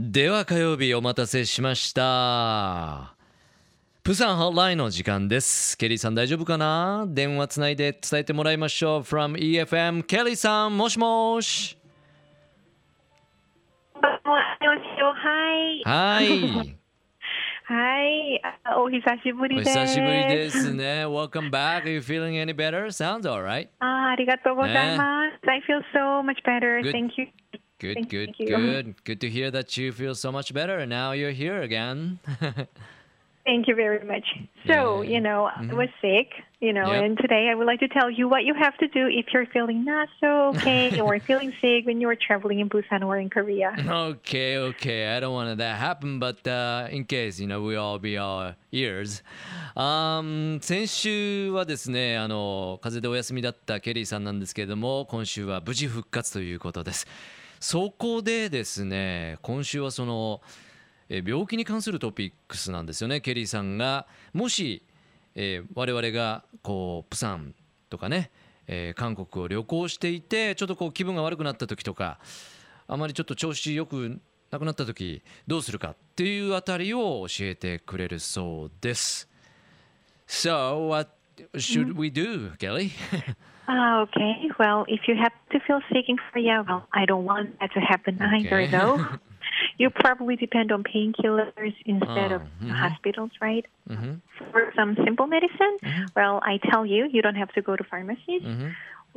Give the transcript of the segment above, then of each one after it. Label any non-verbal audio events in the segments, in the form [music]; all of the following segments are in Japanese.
では火曜日お待たせしましたプサンホットラインの時間ですケリーさん大丈夫かな？電話つないで伝えてもらいましょう from EFM ケリーさんもしもしはい。はい [laughs] はい。あお久しぶおりです。久しぶりですね Welcome back Are you feeling any better? Sounds alright あありがとうございます。I feel so much better. Good. Thank you. Good, Thank good, you. good. Good to hear that you feel so much better. Now you're here again. [laughs] Thank you very much. So, Yeah. you know, I was sick, you know, Yep. and today I would like to tell you what you have to do if you're feeling not so okay [laughs] or feeling sick when you're traveling in Busan or in Korea. okay, okay. I don't want that happen, but uh, in case, you know, we all be our ears. Um, 先週はですね、あの風邪でお休みだったケリーさんなんですけれども、今週は無事復活ということです。 そこでですね、今週はその病気に関するトピックスなんですよね。ケリーさんがもし、えー我々がこうプサンとかね、えー韓国を旅行していてちょっとこう気分が悪くなった時とかあまりちょっと調子よくなくなった時どうするかっていうあたりを教えてくれるそうです。So what should we do, Kelly? [laughs] Ah, okay. Well, if you happen to feel sick in Korea, well, I don't want that to happen either, though. [laughs] you probably depend on painkillers instead of Oh, mhm. hospitals, right? Mhm, For some simple medicine, Mm-hmm. well, I tell you, you don't have to go to pharmacies.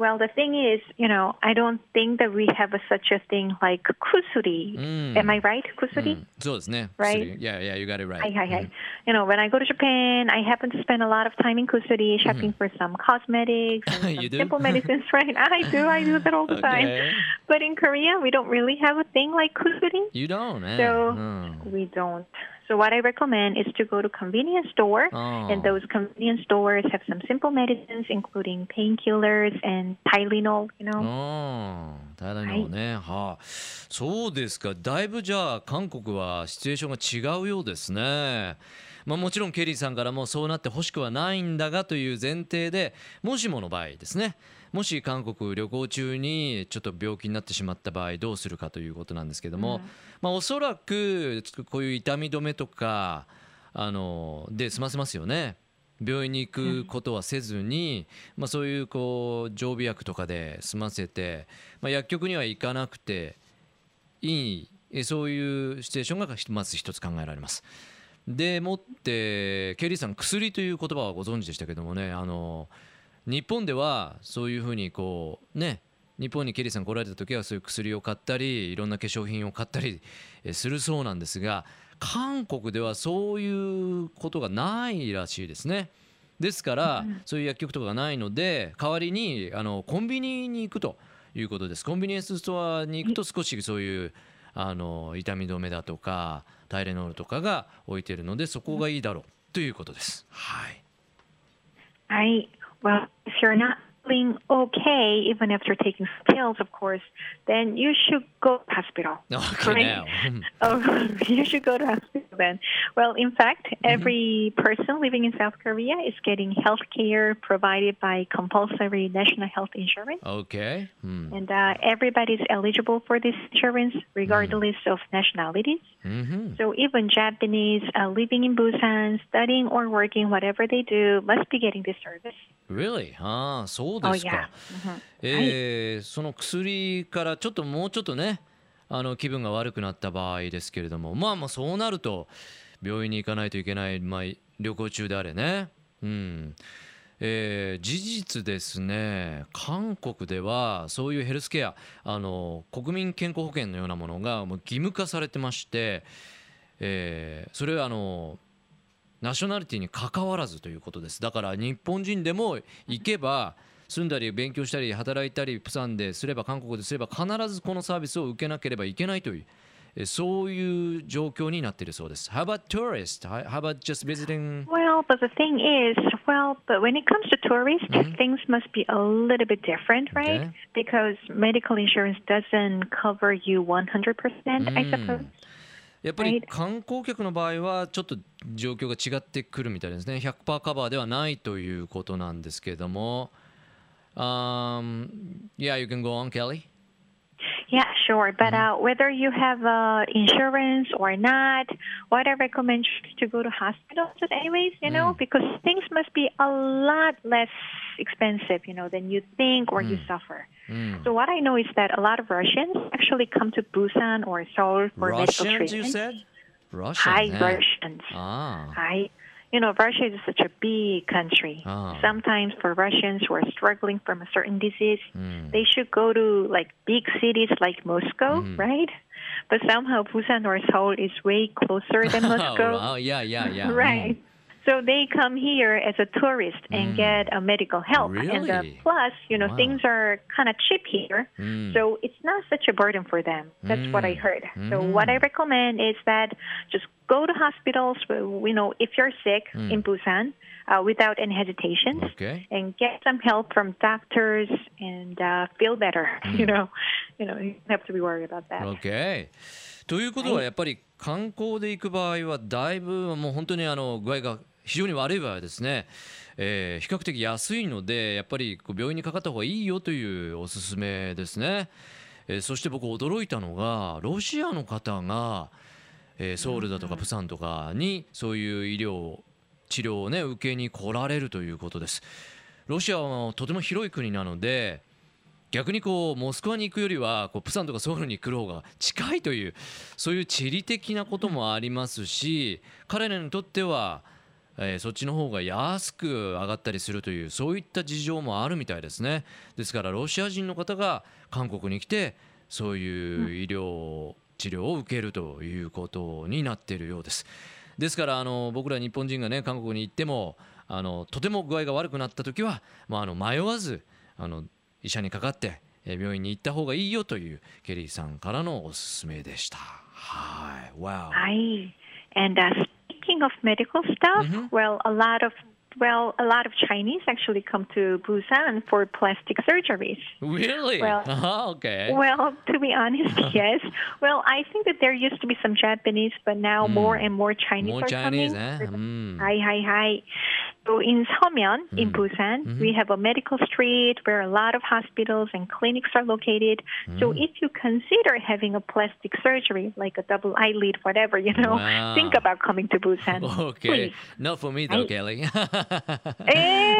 Well, the thing is, you know, I don't think that we have a, such a thing like kusuri. Mm. Am I right? Kusuri? Mm. So right? Yeah, yeah, you got it right. Hi, hi, hi. You know, when I go to Japan, I happen to spend a lot of time in kusuri mm-hmm. shopping mm. for some cosmetics and [laughs] some simple medicines, [laughs] right? I do. I do that all the okay. time. But in Korea, we don't really have a thing like kusuri. You don't, eh? So we don't. So what I recommend is to go to convenience store, Oh. and those convenience stores have some simple medicines, including painkillers and Tylenol. You know. ああ、ただのね、はあ、そうですか。だいぶじゃあ韓国はシチュエーションが違うようですね。まあもちろんケリーさんからもそうなってほしくはないんだがという前提で、もしもの場合ですね。もし韓国旅行中にちょっと病気になってしまった場合どうするかということなんですけども、まあおそらくこういう痛み止めとかあので済ませますよね。病院に行くことはせずに、まあ、そういうこう常備薬とかで済ませて、まあ、薬局には行かなくていいそういうシチュエーションがまず一つ考えられます。でもってケリーさん薬という言葉はご存知でしたけどもねあの日本ではそういうふうにこうね日本にケリーさん来られた時はそういう薬を買ったりいろんな化粧品を買ったりするそうなんですが韓国ではそういうことがないらしいですね。ですから、そういう薬局とかがないので代わりにあのコンビニに行くということです。コンビニエンスストアに行くと少しそういうあの痛み止めだとかタイレノールとかが置いてるのでそこがいいだろうということです。はい。I well, if you're not feeling okay, even after taking pills, of course, then you should go to hospital. Okay Right. now. [laughs] Oh, [laughs] you should go to hospital then. Well, in fact, every person living in South Korea is getting health care provided by compulsory national health insurance. okay. うん。 And uh, everybody's eligible for this insurance, regardless of nationalities. うん。 So even Japanese uh, living in Busan, studying or working, whatever they do, must be getting this service. Really? ああそう Oh ですか。 yeah. Mhm. えーその薬からちょっともうちょっとね あの気分が悪くなった場合ですけれどもまあまあそうなると病院に行かないといけない、まあ、旅行中であれね。うん。えー事実ですね。韓国ではそういうヘルスケアあの国民健康保険のようなものがもう義務化されてまして、えーそれはあのナショナリティに関わらずということです。だから日本人でも行けば住んだり勉強したり働いたりプサンですれば韓国ですれば必ずこのサービスを受けなければいけないというえそういう状況になっているそうです。How about tourists? How about just visiting? Well, but the thing is, well, but when it comes to tourists, things must be a little bit different, right? Okay. Because medical insurance doesn't cover you 100%, I suppose. やっぱり.観光客の場合はちょっと状況が違ってくるみたいですね。100%カバーではないということなんですけれども。Um, yeah, you can go on, Kelly. Yeah, sure. But mm-hmm. uh, whether you have uh, insurance or not, what I recommend to go to hospitals, anyways, you know, mm. because things must be a lot less expensive, you know, than you think or mm. you suffer. Mm. So what I know is that a lot of Russians actually come to Busan or Seoul for Russians, medical treatment. Russians, you said? Russian, Hi, yeah. Russians. Ah. Hi. You know, Russia is such a big country. Ah. Sometimes for Russians who are struggling from a certain disease, うん、they should go to like big cities like Moscow, Mm. right? But somehow Busan or Seoul is way closer than [laughs] Moscow. wow, yeah, yeah, yeah. [laughs] Right. So they come here as a tourist and Mm. get a medical help. And uh, Really? plus, you know, Wow. things are kind of cheap here. うん、うん、 So it's not such a burden for them. That's what I Mm. heard. So what I recommend is that just go to hospitals, you know, if you're sick Mm. in Busan uh, without any hesitations Okay. and get some help from doctors and uh, feel better. [laughs] You know, you know, you don't have to be worried about that. OK ということははいやっぱり観光で行く場合はだいぶもう本当にあの具合が 非常に悪い場合はですね、えー比較的安いのでやっぱりこう病院にかかった方がいいよというおすすめですね、えーそして僕驚いたのがロシアの方が、えーソウルだとかプサンとかにそういう医療治療をね受けに来られるということです。ロシアはとても広い国なので逆にこうモスクワに行くよりはこうプサンとかソウルに来る方が近いというそういう地理的なこともありますし彼らにとっては、えーそっちの方が安く上がったりするというそういった事情もあるみたいですねですからロシア人の方が韓国に来てそういう医療治療を受けるということになっているようですですからあの僕ら日本人がね韓国に行ってもあのとても具合が悪くなった時は、まあ、あの迷わずあの医者にかかって病院に行った方がいいよというケリーさんからのおすすめでした。はい、Wow. Hi. And uh, speaking of medical stuff, Mhm. well, a lot of well, a lot of Chinese actually come to Busan for plastic surgeries. Really? Well- okay. Well, to be honest, [laughs] yes. Well, I think that there used to be some Japanese, but now more and more Chinese More are Chinese, coming. eh? Mm. Hi, hi, hi. So in Seomyeon, in Mm. Busan, Mhm. we have a medical street where a lot of hospitals and clinics are located. So Mm. if you consider having a plastic surgery, like a double eyelid, whatever, you know, Wow. think about coming to Busan. Okay. Please. Not for me though, はい Kelly. え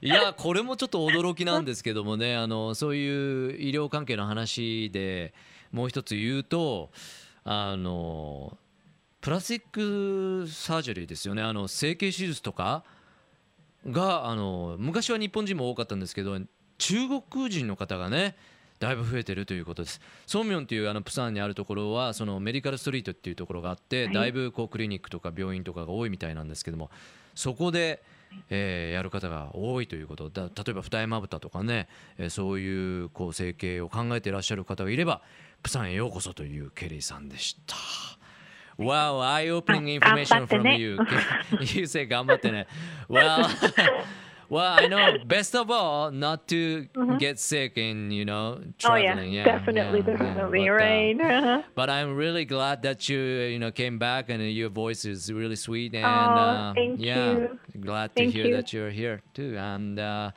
いやこれもちょっと驚きなんですけどもねあのそういう医療関係の話でもう一つ言うとあのプラスチックサージェリーですよねあの整形手術とかがあの昔は日本人も多かったんですけど中国人の方がねだいぶ増えてるということです。ソンミョンっていうあのプサンにあるところはそのメディカルストリートっていうところがあって、はいだいぶこうクリニックとか病院とかが多いみたいなんですけどもそこで、えーやる方が多いということだ例えば二重まぶたとかね、えーそういうこう整形を考えていらっしゃる方がいればプサンへようこそというケリーさんでした。Wow, eye-opening あ information 頑張って from ね you. [laughs] [laughs] you say 頑張ってね。Well, [laughs] well, I know best of all not to get sick and you know oh yeah, traveling. yeah, definitely, yeah, yeah. definitely, But, uh, right? Uh-huh. but I'm really glad that you you know came back and your voice is really sweet and Oh, uh, thank yeah, you. glad to Thank hear you. that you're here too. And uh,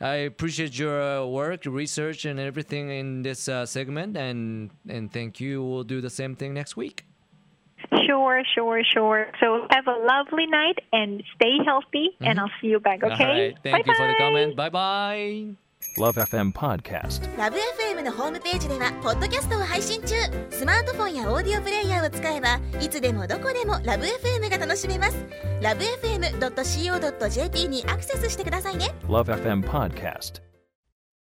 I appreciate your uh, work, research, and everything in this uh, segment. And and thank you. We'll do the same thing next week. Sure, sure, sure. So have a lovely night and stay healthy, and I'll see you back. Okay? All right. Thank you for the comment. Bye bye. Love FM Podcast. ラブ f m のホームページではポッドキャストを配信中スマートフォンやオーディオプレイヤーを使えばいつでもどこでもラブ f m が楽しめますラブ FM.co.jp にアクセスしてくださいね Love FM Podcast.